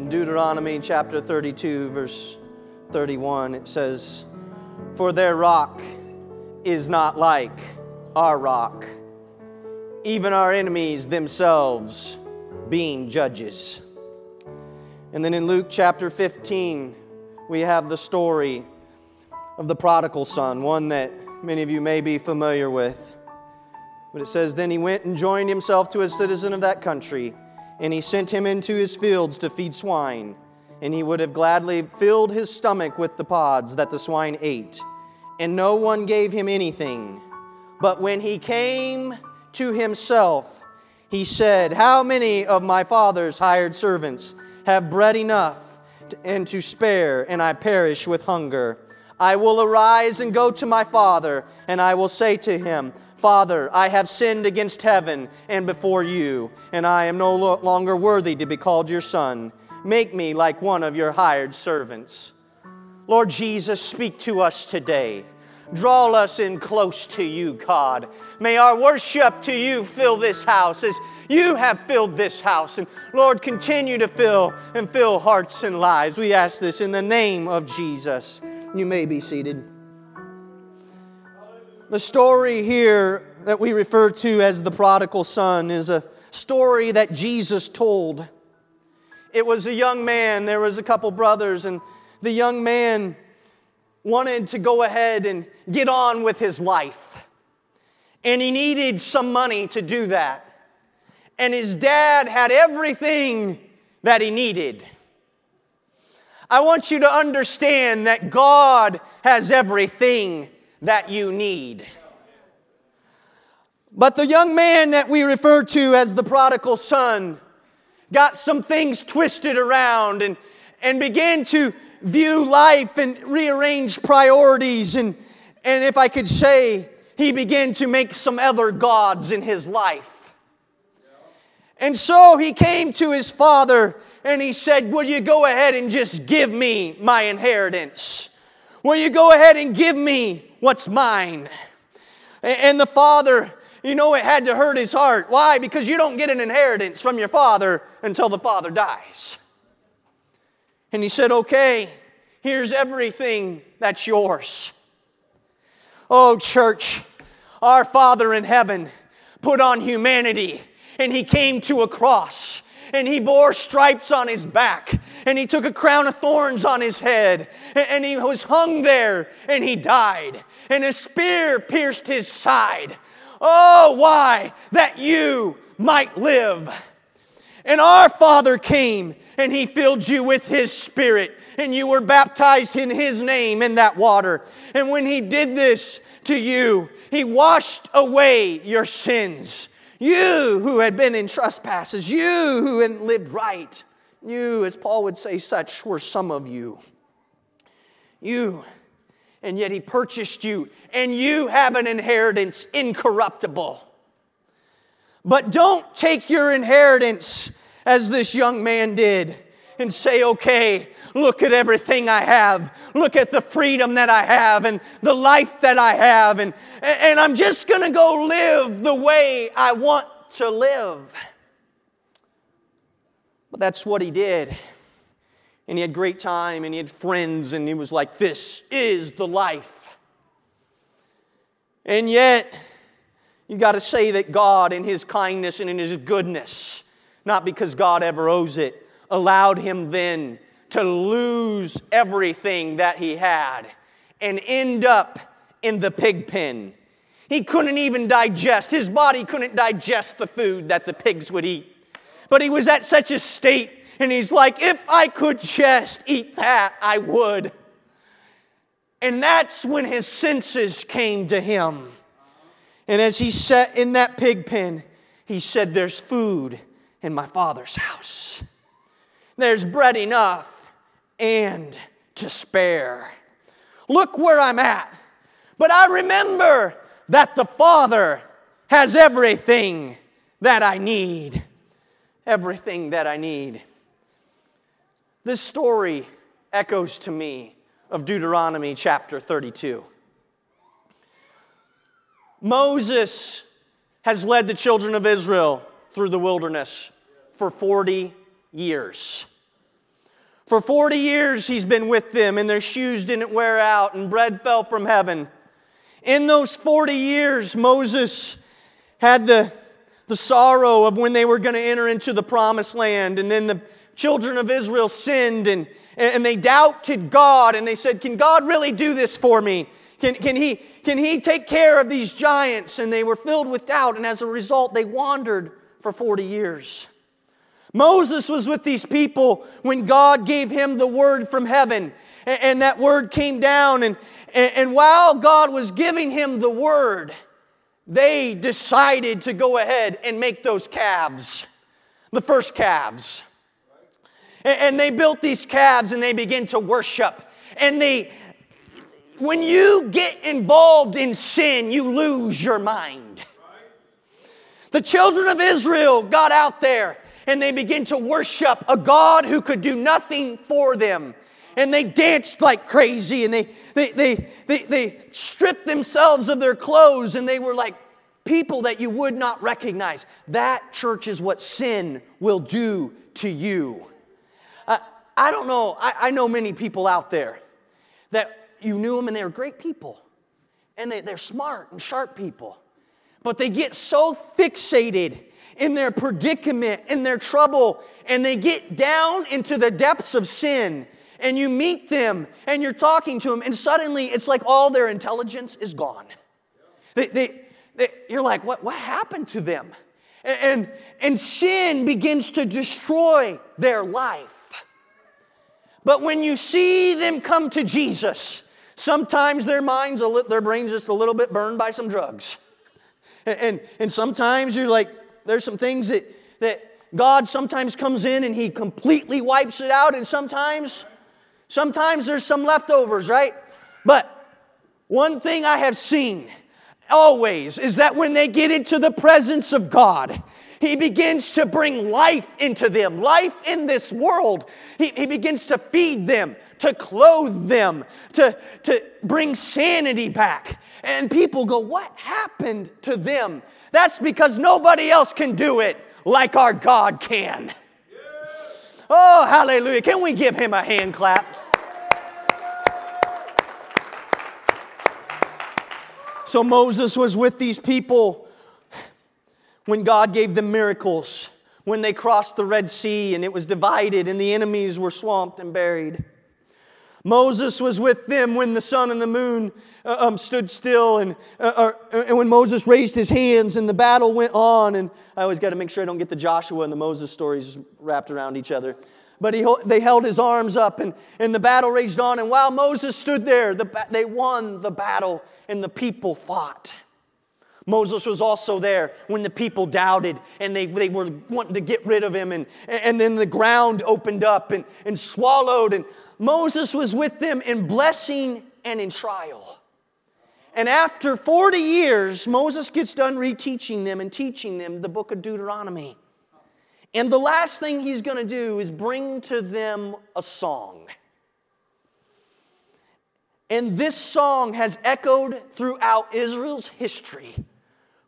In Deuteronomy chapter 32, verse 31, it says, For their rock is not like our rock, even our enemies themselves being judges. And then in Luke chapter 15, we have the story of the prodigal son, one that many of you may be familiar with. But it says, Then he went and joined himself to a citizen of that country, and he sent him into his fields to feed swine. And he would have gladly filled his stomach with the pods that the swine ate. And no one gave him anything. But when he came to himself, he said, How many of my father's hired servants have bread enough and to spare, and I perish with hunger? I will arise and go to my father, and I will say to him, Father, I have sinned against heaven and before you, and I am no longer worthy to be called your son. Make me like one of your hired servants. Lord Jesus, speak to us today. Draw us in close to you, God. May our worship to you fill this house as you have filled this house. And Lord, continue to fill and fill hearts and lives. We ask this in the name of Jesus. You may be seated. The story here that we refer to as the prodigal son is a story that Jesus told. It was a young man, there was a couple brothers, and the young man wanted to go ahead and get on with his life. And he needed some money to do that. And his dad had everything that he needed. I want you to understand that God has everything that you need. But the young man that we refer to as the prodigal son got some things twisted around and, and began to view life and rearrange priorities. And, and if I could say, he began to make some other gods in his life. And so he came to his father and he said, Will you go ahead and just give me my inheritance? Will you go ahead and give me what's mine? And the father, you know, it had to hurt his heart. Why? Because you don't get an inheritance from your father until the father dies. And he said, Okay, here's everything that's yours. Oh, church, our Father in heaven put on humanity and he came to a cross and he bore stripes on his back, and he took a crown of thorns on his head, and he was hung there, and he died, and a spear pierced his side. Oh, why? That you might live. And our Father came, and he filled you with his Spirit, and you were baptized in his name in that water. And when he did this to you, he washed away your sins. You who had been in trespasses, you who hadn't lived right, you, as Paul would say, such were some of you. You, and yet he purchased you, and you have an inheritance incorruptible. But don't take your inheritance as this young man did and say, okay, look at everything I have. Look at the freedom that I have and the life that I have. And, and I'm just going to go live the way I want to live. But that's what he did. And he had great time and he had friends and he was like, this is the life. And yet, you got to say that God, in his kindness and in his goodness, not because God ever owes it, allowed him then to lose everything that he had and end up in the pig pen. He couldn't even digest, his body couldn't digest the food that the pigs would eat. But he was at such a state, and he's like, if I could just eat that, I would. And that's when his senses came to him. And as he sat in that pig pen, he said, There's food in my father's house. There's bread enough and to spare. Look where I'm at. But I remember that the Father has everything that I need. Everything that I need. This story echoes to me of Deuteronomy chapter 32. Moses has led the children of Israel through the wilderness for 40 years. For 40 years he's been with them, and their shoes didn't wear out, and bread fell from heaven. In those 40 years, Moses had the, the sorrow of when they were going to enter into the promised land, and then the children of Israel sinned and, and they doubted God, and they said, Can God really do this for me? Can, can, he, can he take care of these giants? And they were filled with doubt, and as a result, they wandered for 40 years. Moses was with these people when God gave him the word from heaven. And, that word came down, and, and while God was giving him the word, they decided to go ahead and make those calves, the first calves. And they built these calves and they began to worship. And they, when you get involved in sin, you lose your mind. The children of Israel got out there and they began to worship a God who could do nothing for them. And they danced like crazy and they, they, they, they, they stripped themselves of their clothes and they were like people that you would not recognize. That, church, is what sin will do to you. Uh, I don't know, I, I, know many people out there that you knew them and they were great people and they, they're smart and sharp people, but they get so fixated in their predicament, in their trouble, and they get down into the depths of sin. And you meet them and you're talking to them, and suddenly it's like all their intelligence is gone. They, they, they, you're like, what, what happened to them? And, and, and sin begins to destroy their life. But when you see them come to Jesus, sometimes their minds, their brains just a little bit burned by some drugs. And, and, and sometimes you're like, there's some things that, that God sometimes comes in and He completely wipes it out, and sometimes, sometimes there's some leftovers, right? But one thing I have seen always is that when they get into the presence of God, he begins to bring life into them, life in this world. He, he begins to feed them, to clothe them, to, to bring sanity back. And people go, What happened to them? That's because nobody else can do it like our God can. Oh, hallelujah. Can we give him a hand clap? So Moses was with these people when God gave them miracles, when they crossed the Red Sea and it was divided and the enemies were swamped and buried. Moses was with them when the sun and the moon uh, um, stood still, and, uh, uh, and when Moses raised his hands and the battle went on. And I always got to make sure I don't get the Joshua and the Moses stories wrapped around each other. But he, they held his arms up, and, and the battle raged on. And while Moses stood there, the, they won the battle, and the people fought. Moses was also there when the people doubted and they, they were wanting to get rid of him, and, and then the ground opened up and, and swallowed. And Moses was with them in blessing and in trial. And after 40 years, Moses gets done reteaching them and teaching them the book of Deuteronomy. And the last thing he's going to do is bring to them a song. And this song has echoed throughout Israel's history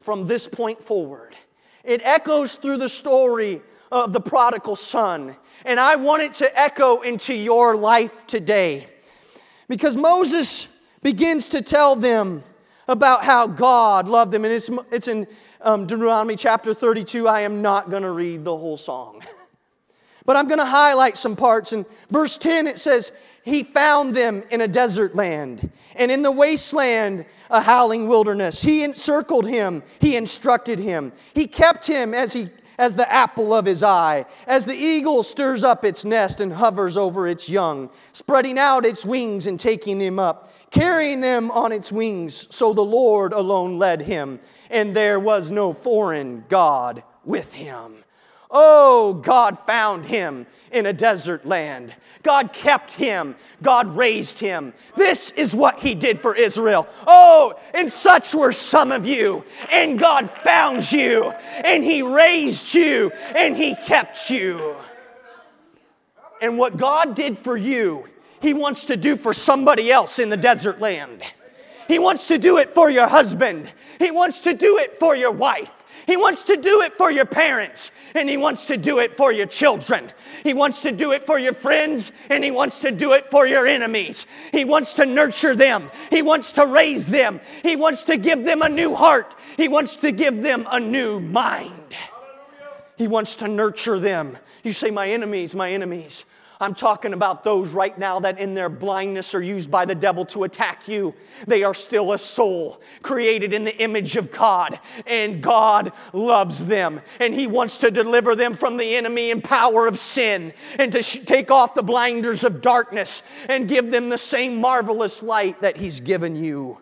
from this point forward. It echoes through the story of the prodigal son. And I want it to echo into your life today. Because Moses begins to tell them about how God loved them. And it's, it's in um, Deuteronomy chapter 32. I am not going to read the whole song. But I'm going to highlight some parts. In verse 10, it says, He found them in a desert land, and in the wasteland a howling wilderness. He encircled him, he instructed him. He kept him as he as the apple of his eye, as the eagle stirs up its nest and hovers over its young, spreading out its wings and taking them up, carrying them on its wings. So the Lord alone led him, and there was no foreign God with him. Oh, God found him in a desert land. God kept him. God raised him. This is what he did for Israel. Oh, and such were some of you. And God found you, and he raised you, and he kept you. And what God did for you, he wants to do for somebody else in the desert land. He wants to do it for your husband. He wants to do it for your wife. He wants to do it for your parents, and He wants to do it for your children. He wants to do it for your friends, and He wants to do it for your enemies. He wants to nurture them, He wants to raise them, He wants to give them a new heart, He wants to give them a new mind. He wants to nurture them. You say, My enemies, my enemies. I'm talking about those right now that in their blindness are used by the devil to attack you. They are still a soul created in the image of God, and God loves them, and He wants to deliver them from the enemy and power of sin, and to sh- take off the blinders of darkness and give them the same marvelous light that He's given you.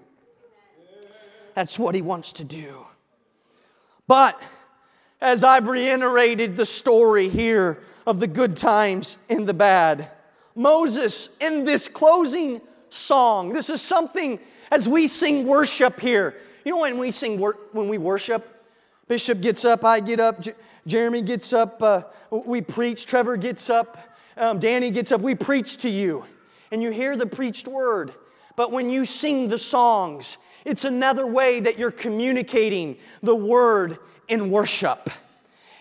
That's what He wants to do. But as I've reiterated the story here of the good times and the bad. Moses, in this closing song, this is something as we sing worship here. You know, when we sing, when we worship, Bishop gets up, I get up, Jeremy gets up, uh, we preach, Trevor gets up, um, Danny gets up, we preach to you. And you hear the preached word. But when you sing the songs, it's another way that you're communicating the word in worship.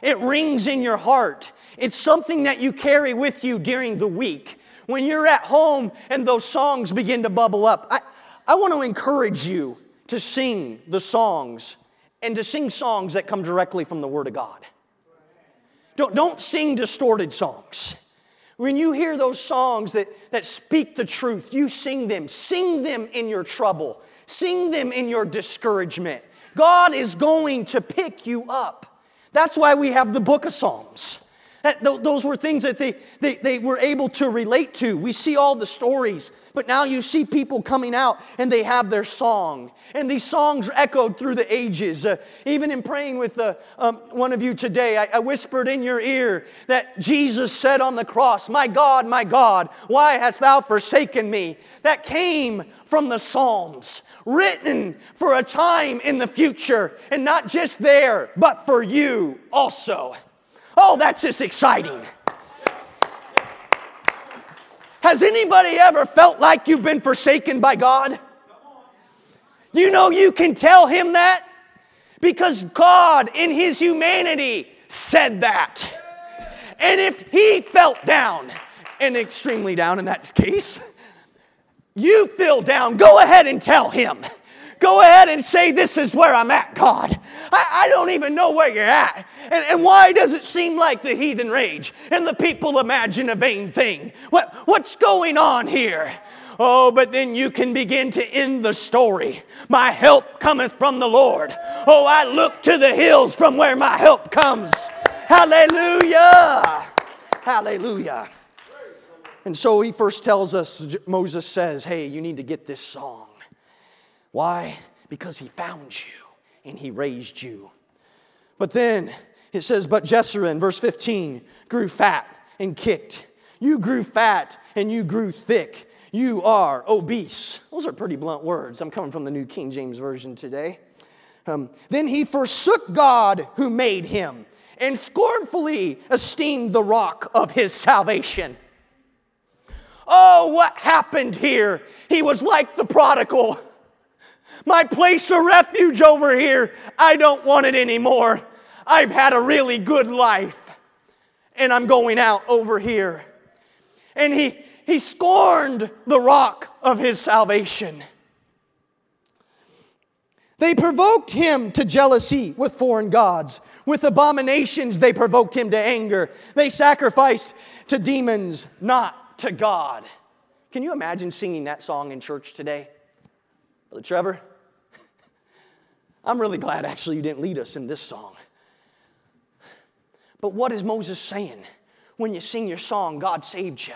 It rings in your heart. It's something that you carry with you during the week. When you're at home and those songs begin to bubble up, I, I want to encourage you to sing the songs and to sing songs that come directly from the Word of God. Don't, don't sing distorted songs. When you hear those songs that, that speak the truth, you sing them. Sing them in your trouble, sing them in your discouragement. God is going to pick you up. That's why we have the book of Psalms. That, those were things that they, they, they were able to relate to. We see all the stories, but now you see people coming out and they have their song. And these songs echoed through the ages. Uh, even in praying with uh, um, one of you today, I, I whispered in your ear that Jesus said on the cross, My God, my God, why hast thou forsaken me? That came from the Psalms, written for a time in the future, and not just there, but for you also. Oh, that's just exciting. Has anybody ever felt like you've been forsaken by God? You know, you can tell him that because God, in his humanity, said that. And if he felt down, and extremely down in that case, you feel down, go ahead and tell him. Go ahead and say, This is where I'm at, God. I, I don't even know where you're at. And, and, why does it seem like the heathen rage and the people imagine a vain thing? What, what's going on here? Oh, but then you can begin to end the story. My help cometh from the Lord. Oh, I look to the hills from where my help comes. Hallelujah! Hallelujah. And so he first tells us, Moses says, Hey, you need to get this song. Why? Because he found you and he raised you. But then it says, But Jeshurun, verse 15, grew fat and kicked. You grew fat and you grew thick. You are obese. Those are pretty blunt words. I'm coming from the New King James Version today. Um, then he forsook God who made him and scornfully esteemed the rock of his salvation. Oh, what happened here? He was like the prodigal my place of refuge over here, I don't want it anymore. I've had a really good life and I'm going out over here. And he, he scorned the rock of his salvation. They provoked him to jealousy with foreign gods. With abominations, they provoked him to anger. They sacrificed to demons, not to God. Can you imagine singing that song in church today? Brother Trevor? I'm really glad actually you didn't lead us in this song. But what is Moses saying? When you sing your song, God saved you.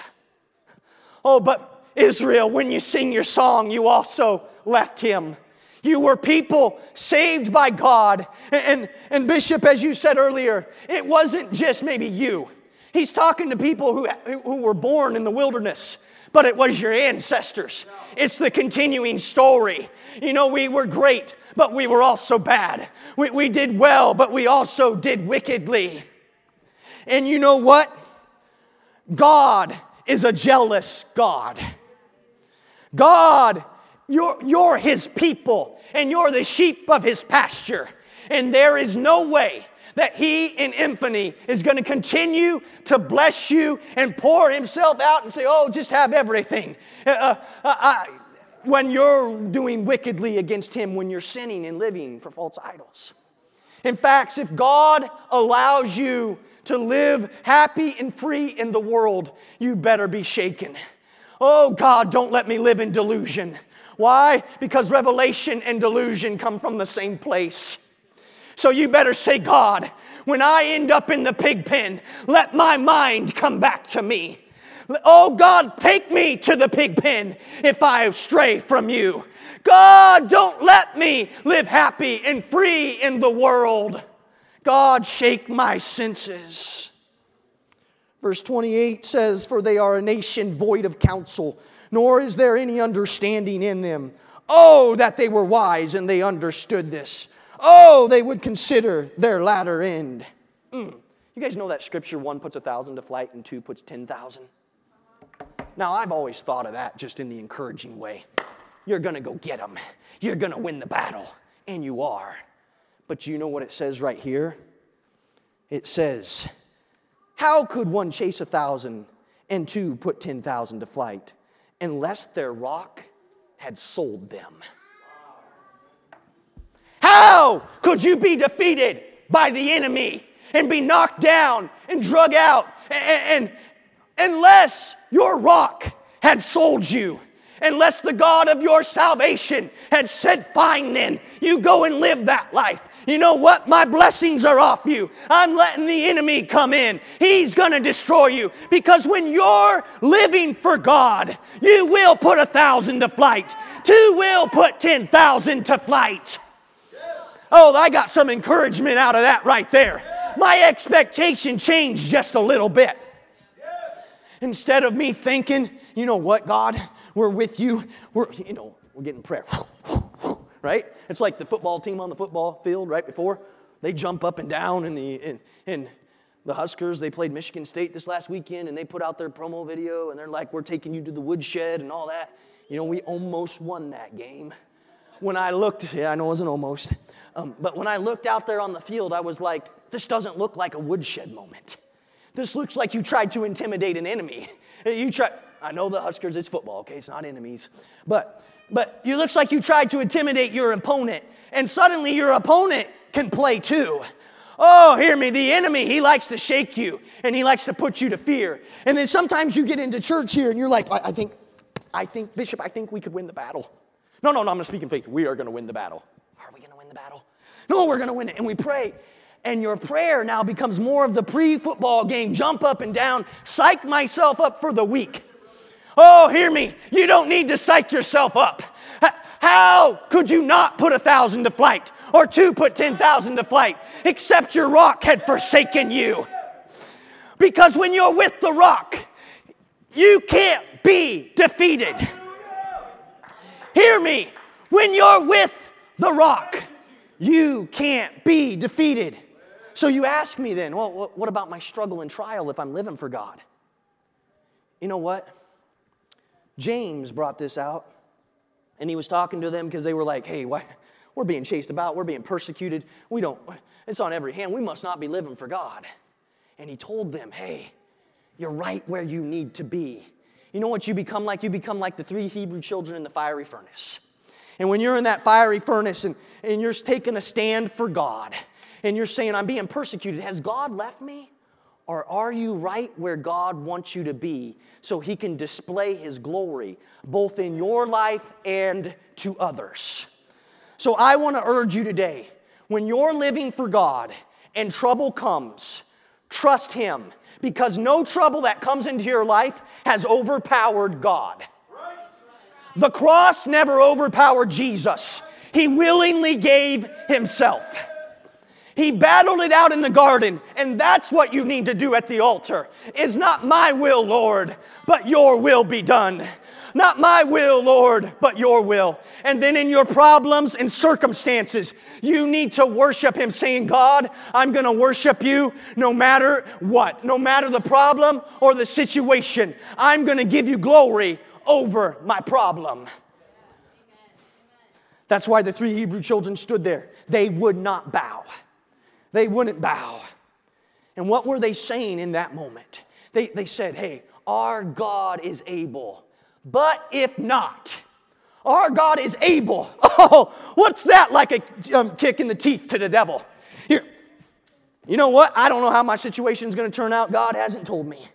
Oh, but Israel, when you sing your song, you also left him. You were people saved by God. And, and, Bishop, as you said earlier, it wasn't just maybe you. He's talking to people who, who were born in the wilderness but it was your ancestors. It's the continuing story. You know, we were great, but we were also bad. We, we did well, but we also did wickedly. And you know what? God is a jealous God. God, you're, you're his people, and you're the sheep of his pasture. And there is no way that He in infinity is going to continue to bless you and pour Himself out and say, Oh, just have everything. Uh, uh, uh, when you're doing wickedly against Him, when you're sinning and living for false idols. In fact, if God allows you to live happy and free in the world, you better be shaken. Oh God, don't let me live in delusion. Why? Because revelation and delusion come from the same place. So you better say, God, when I end up in the pig pen, let my mind come back to me. Oh God, take me to the pig pen if I stray from you. God, don't let me live happy and free in the world. God, shake my senses. Verse 28 says, For they are a nation void of counsel, nor is there any understanding in them. Oh, that they were wise and they understood this. Oh, they would consider their latter end. Mm. You guys know that scripture one puts a thousand to flight and two puts 10,000? Now, I've always thought of that just in the encouraging way. You're going to go get them, you're going to win the battle, and you are. But you know what it says right here? It says, How could one chase a thousand and two put 10,000 to flight unless their rock had sold them? How could you be defeated by the enemy and be knocked down and drug out and, and unless your rock had sold you? Unless the God of your salvation had said, Fine, then, you go and live that life. You know what? My blessings are off you. I'm letting the enemy come in. He's going to destroy you. Because when you're living for God, you will put a thousand to flight, two will put 10,000 to flight. Oh, I got some encouragement out of that right there. My expectation changed just a little bit. Instead of me thinking, you know what, God, we're with you. We're, you know, we're getting prayer. Right? It's like the football team on the football field right before. They jump up and down in the in, in the Huskers, they played Michigan State this last weekend and they put out their promo video and they're like, We're taking you to the woodshed and all that. You know, we almost won that game. When I looked, yeah, I know it wasn't almost. Um, but when I looked out there on the field, I was like, this doesn't look like a woodshed moment. This looks like you tried to intimidate an enemy. You try, I know the Huskers, it's football, okay? It's not enemies. But but it looks like you tried to intimidate your opponent, and suddenly your opponent can play too. Oh, hear me, the enemy, he likes to shake you and he likes to put you to fear. And then sometimes you get into church here and you're like, I, I think, I think, Bishop, I think we could win the battle. No, no, no, I'm gonna speak in faith. We are gonna win the battle. Are we gonna win the battle? No, we're gonna win it. And we pray. And your prayer now becomes more of the pre football game jump up and down, psych myself up for the week. Oh, hear me. You don't need to psych yourself up. How could you not put a thousand to flight or two put 10,000 to flight except your rock had forsaken you? Because when you're with the rock, you can't be defeated. Hear me. When you're with the rock, you can't be defeated. So you ask me then, well, what about my struggle and trial if I'm living for God? You know what? James brought this out, and he was talking to them because they were like, hey, why? We're being chased about, we're being persecuted. We don't, it's on every hand. We must not be living for God. And he told them, hey, you're right where you need to be. You know what you become like? You become like the three Hebrew children in the fiery furnace. And when you're in that fiery furnace and, and you're taking a stand for God and you're saying, I'm being persecuted, has God left me? Or are you right where God wants you to be so He can display His glory both in your life and to others? So I want to urge you today when you're living for God and trouble comes, trust Him because no trouble that comes into your life has overpowered God. The cross never overpowered Jesus, He willingly gave Himself. He battled it out in the garden, and that's what you need to do at the altar. Is not my will, Lord, but your will be done. Not my will, Lord, but your will. And then in your problems and circumstances, you need to worship Him, saying, God, I'm going to worship you no matter what, no matter the problem or the situation. I'm going to give you glory over my problem. That's why the three Hebrew children stood there. they would not bow. They wouldn't bow. And what were they saying in that moment? They, they said, Hey, our God is able. But if not, our God is able. Oh, what's that like a um, kick in the teeth to the devil? Here, you know what? I don't know how my situation is going to turn out. God hasn't told me.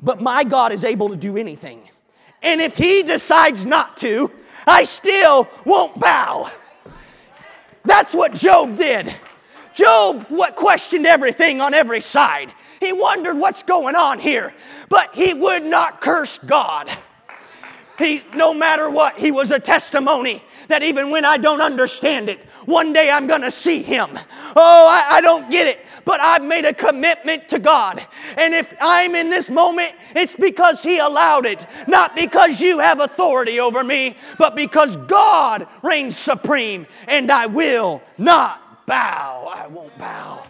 But my God is able to do anything. And if He decides not to, I still won't bow. That's what Job did. Job what questioned everything on every side. He wondered what's going on here, but he would not curse God. He, no matter what, he was a testimony that even when I don't understand it, one day I'm going to see him. Oh, I, I, don't get it, but I've made a commitment to God. And if I'm in this moment, it's because he allowed it, not because you have authority over me, but because God reigns supreme, and I will not bow. I won't bow.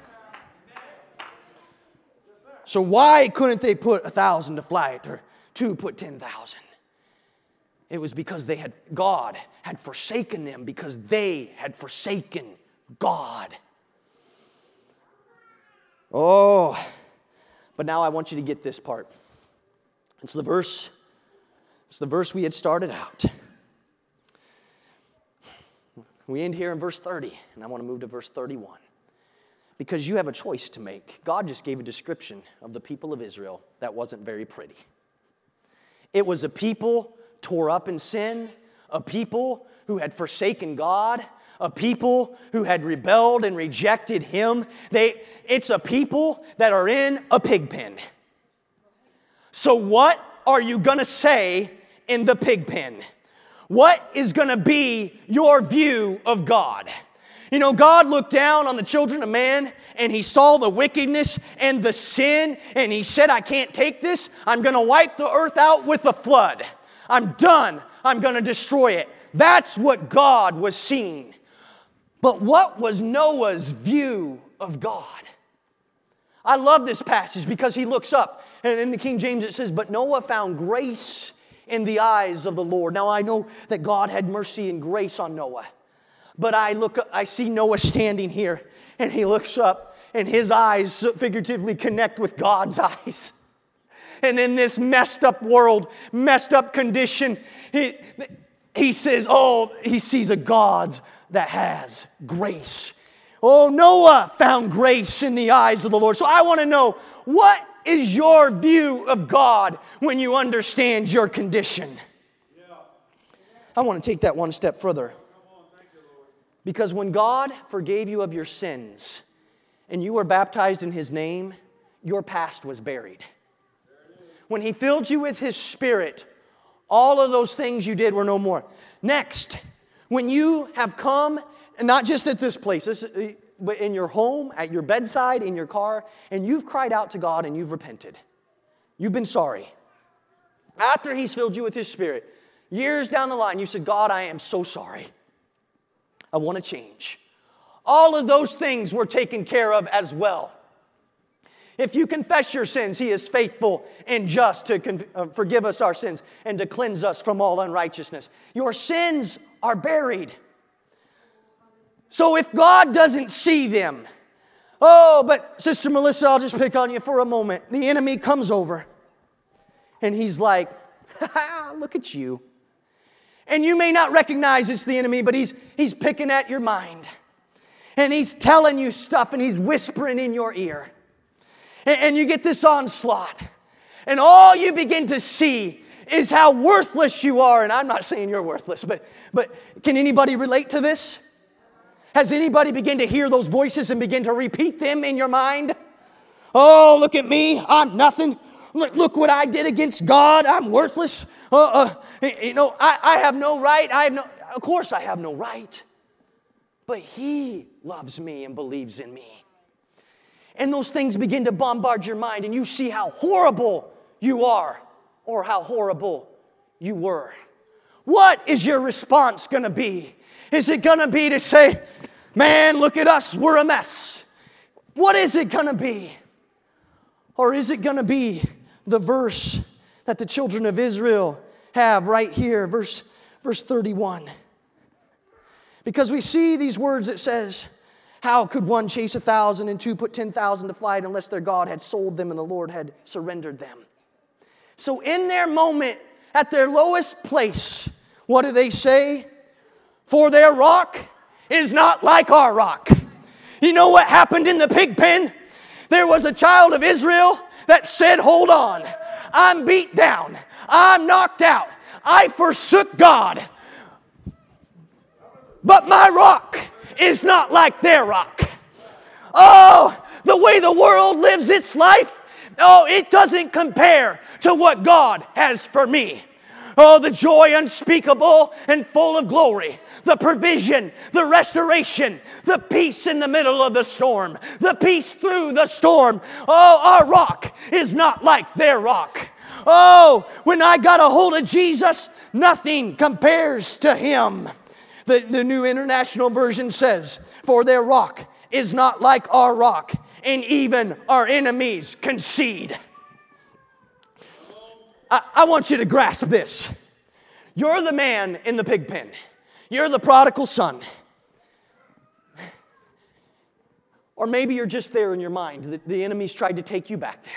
So why couldn't they put a thousand to flight or two put ten thousand? It was because they had God had forsaken them because they had forsaken God. Oh, but now I want you to get this part. It's the verse. It's the verse we had started out. We end here in verse 30, and I want to move to verse 31 because you have a choice to make. God just gave a description of the people of Israel that wasn't very pretty. It was a people tore up in sin, a people who had forsaken God, a people who had rebelled and rejected Him. They, it's a people that are in a pig pen. So, what are you gonna say in the pig pen? What is gonna be your view of God? You know, God looked down on the children of man and he saw the wickedness and the sin, and he said, I can't take this. I'm to wipe the earth out with a flood. I'm done. I'm to destroy it. That's what God was seeing. But what was Noah's view of God? I love this passage because he looks up, and in the King James it says, But Noah found grace in the eyes of the Lord. Now I know that God had mercy and grace on Noah. But I look, I see Noah standing here, and he looks up, and his eyes figuratively connect with God's eyes. And in this messed up world, messed up condition, he, he says, Oh, he sees a God that has grace. Oh, Noah found grace in the eyes of the Lord. So I want to know what is your view of God when you understand your condition? I want to take that one step further. Because when God forgave you of your sins and you were baptized in His name, your past was buried. When He filled you with His Spirit, all of those things you did were no more. Next, when you have come, not just at this place, this, but in your home, at your bedside, in your car, and you've cried out to God and you've repented, you've been sorry. After He's filled you with His Spirit, years down the line, you said, God, I am so sorry. I want to change. All of those things were taken care of as well. If you confess your sins, He is faithful and just to con- uh, forgive us our sins and to cleanse us from all unrighteousness. Your sins are buried. So if God doesn't see them, oh, but Sister Melissa, I'll just pick on you for a moment. The enemy comes over and he's like, look at you. And you may not recognize it's the enemy, but he's, he's picking at your mind. And he's telling you stuff and he's whispering in your ear. And, you get this onslaught. And all you begin to see is how worthless you are. And I'm not saying you're worthless, but, but can anybody relate to this? Has anybody begin to hear those voices and begin to repeat them in your mind? Oh, look at me. I'm nothing. Look, look what I did against God. I'm worthless. Uh, uh, you know, I, I have no right. I have no, of course, I have no right. But He loves me and believes in me. And those things begin to bombard your mind, and you see how horrible you are or how horrible you were. What is your response going to be? Is it going to be to say, Man, look at us, we're a mess? What is it going to be? Or is it going to be the verse that the children of Israel have right here, verse, verse 31. Because we see these words that says, How could one chase a thousand and two put 10,000 to flight unless their God had sold them and the Lord had surrendered them? So, in their moment, at their lowest place, what do they say? For their rock is not like our rock. You know what happened in the pig pen? There was a child of Israel that said, Hold on, I'm beat down, I'm knocked out, I forsook God. But my rock is not like their rock. Oh, the way the world lives its life, oh, it doesn't compare to what God has for me. Oh, the joy unspeakable and full of glory. The provision, the restoration, the peace in the middle of the storm, the peace through the storm. Oh, our rock is not like their rock. Oh, when I got a hold of Jesus, nothing compares to him. The, the New International Version says, For their rock is not like our rock, and even our enemies concede. I, I want you to grasp this. You're the man in the pig pen, you're the prodigal son. Or maybe you're just there in your mind. The, the enemy's tried to take you back there.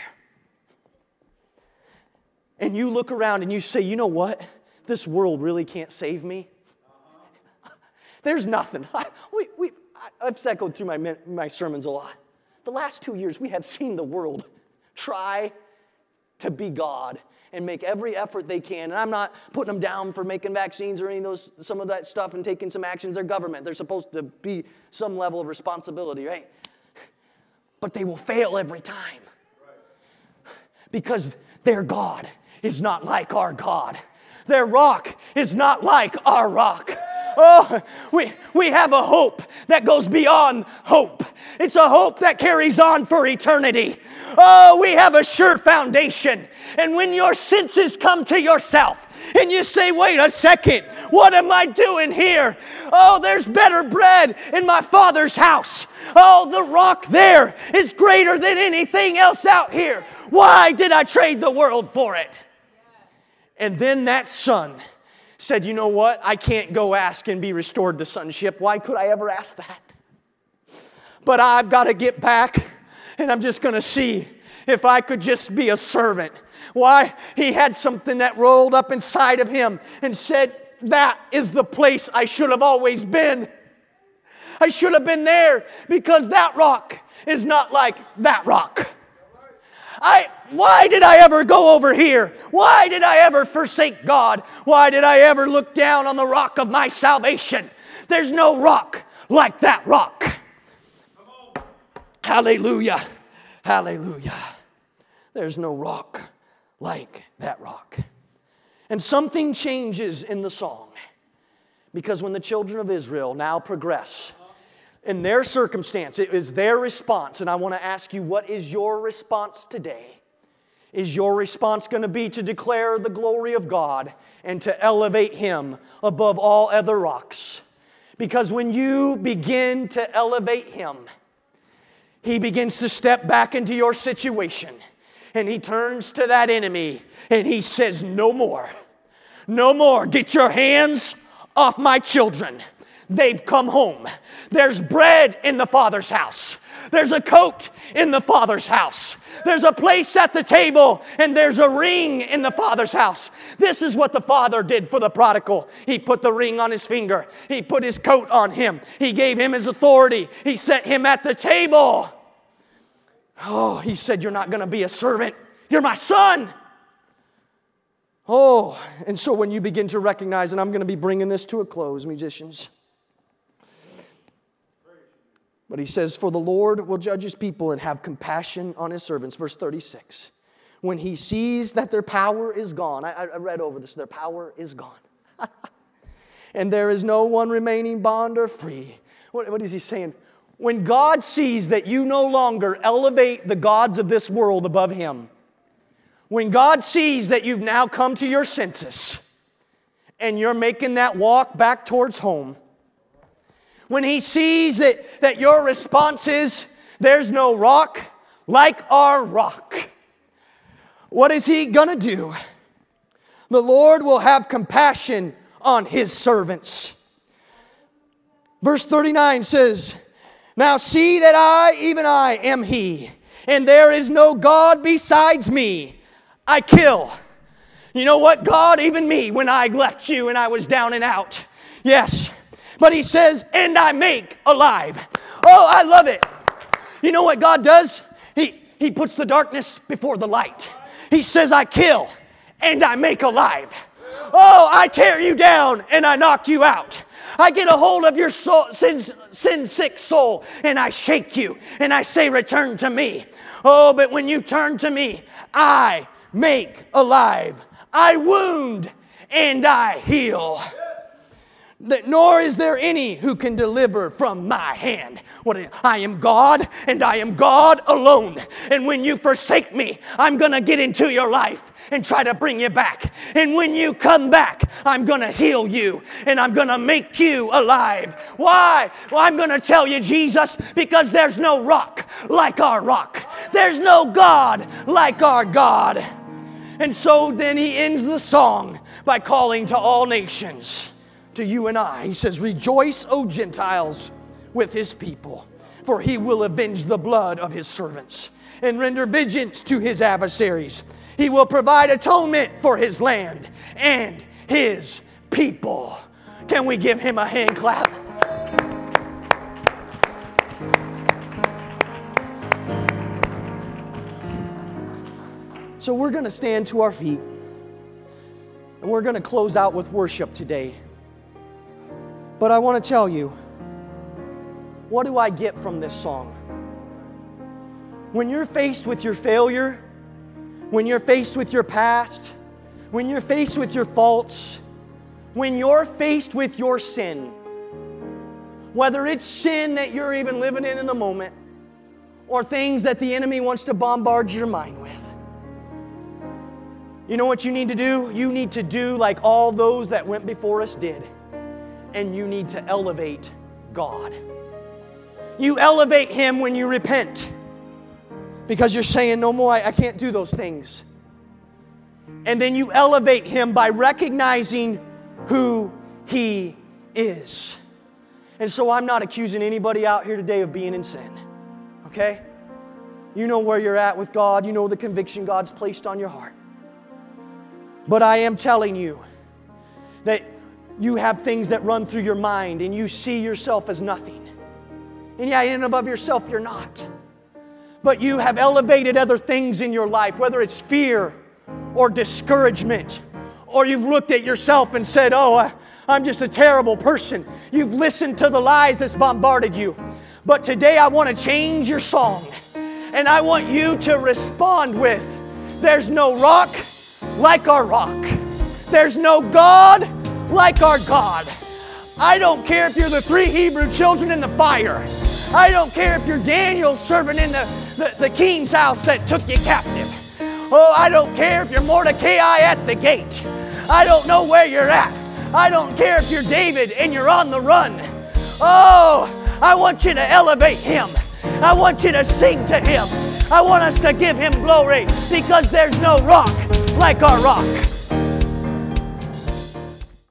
And you look around and you say, you know what? This world really can't save me. There's nothing. we, we, I've echoed through my, my sermons a lot. The last two years, we have seen the world try to be God and make every effort they can. And I'm not putting them down for making vaccines or any of those, some of that stuff and taking some actions. They're government. They're supposed to be some level of responsibility, right? But they will fail every time because their God is not like our God. Their rock is not like our rock. Oh, we, we have a hope that goes beyond hope. It's a hope that carries on for eternity. Oh, we have a sure foundation. And when your senses come to yourself and you say, wait a second, what am I doing here? Oh, there's better bread in my father's house. Oh, the rock there is greater than anything else out here. Why did I trade the world for it? And then that son said, You know what? I can't go ask and be restored to sonship. Why could I ever ask that? But I've got to get back and I'm just going to see if I could just be a servant. Why? He had something that rolled up inside of him and said, That is the place I should have always been. I should have been there because that rock is not like that rock. I, why did I ever go over here? Why did I ever forsake God? Why did I ever look down on the rock of my salvation? There's no rock like that rock. Hallelujah. Hallelujah. There's no rock like that rock. And something changes in the song because when the children of Israel now progress, in their circumstance, it is their response. And I want to ask you, what is your response today? Is your response going to be to declare the glory of God and to elevate Him above all other rocks? Because when you begin to elevate Him, He begins to step back into your situation and He turns to that enemy and He says, No more. No more. Get your hands off my children. They've come home. There's bread in the Father's house. There's a coat in the Father's house. There's a place at the table, and there's a ring in the Father's house. This is what the Father did for the prodigal. He put the ring on his finger, He put his coat on him, He gave him his authority, He set him at the table. Oh, He said, You're not going to be a servant, you're my son. Oh, and so when you begin to recognize, and I'm going to be bringing this to a close, musicians. But he says, For the Lord will judge his people and have compassion on his servants. Verse 36. When he sees that their power is gone, I, I read over this, their power is gone. and there is no one remaining bond or free. What, what is he saying? When God sees that you no longer elevate the gods of this world above him, when God sees that you've now come to your senses and you're making that walk back towards home, when he sees that, that your response is, There's no rock like our rock, what is he gonna do? The Lord will have compassion on his servants. Verse 39 says, Now see that I, even I, am He, and there is no God besides me. I kill. You know what, God, even me, when I left you and I was down and out. Yes. But He says, and I make alive. Oh, I love it. You know what God does? He, he puts the darkness before the light. He says, I kill and I make alive. Oh, I tear you down and I knock you out. I get a hold of your soul, sin, sin sick soul and I shake you and I say, Return to me. Oh, but when you turn to me, I make alive. I wound and I heal that nor is there any who can deliver from my hand. What I am God and I am God alone. And when you forsake me, I'm going to get into your life and try to bring you back. And when you come back, I'm going to heal you and I'm going to make you alive. Why? Well, I'm going to tell you, Jesus, because there's no rock like our rock. There's no God like our God. And so then he ends the song by calling to all nations to you and I. He says, Rejoice, O Gentiles, with his people, for he will avenge the blood of his servants and render vengeance to his adversaries. He will provide atonement for his land and his people. Can we give him a hand clap? So we're going to stand to our feet and we're going to close out with worship today. But I want to tell you what do I get from this song? When you're faced with your failure, when you're faced with your past, when you're faced with your faults, when you're faced with your sin, whether it's sin that you're even living in in the moment or things that the enemy wants to bombard your mind with, you know what you need to do? You need to do like all those that went before us did and you need to elevate God. You elevate Him when you repent because you're saying, No more, I, I can't do those things. And then you elevate Him by recognizing who He is. And so I'm not accusing anybody out here today of being in sin, okay? You know where you're at with God, you know the conviction God's placed on your heart. But I am telling you that you have things that run through your mind and you see yourself as nothing. And yeah, in and above yourself, you're not. But you have elevated other things in your life, whether it's fear or discouragement, or you've looked at yourself and said, Oh, I, I'm just a terrible person. You've listened to the lies that's bombarded you. But today I want to change your song. And I want you to respond with, There's no rock like our rock. There's no God like our God. I don't care if you're the three Hebrew children in the fire. I don't care if you're Daniel serving in the, the, the king's house that took you captive. Oh, I don't care if you're Mordecai at the gate. I don't know where you're at. I don't care if you're David and you're on the run. Oh, I want you to elevate him. I want you to sing to him. I want us to give him glory because there's no rock like our rock.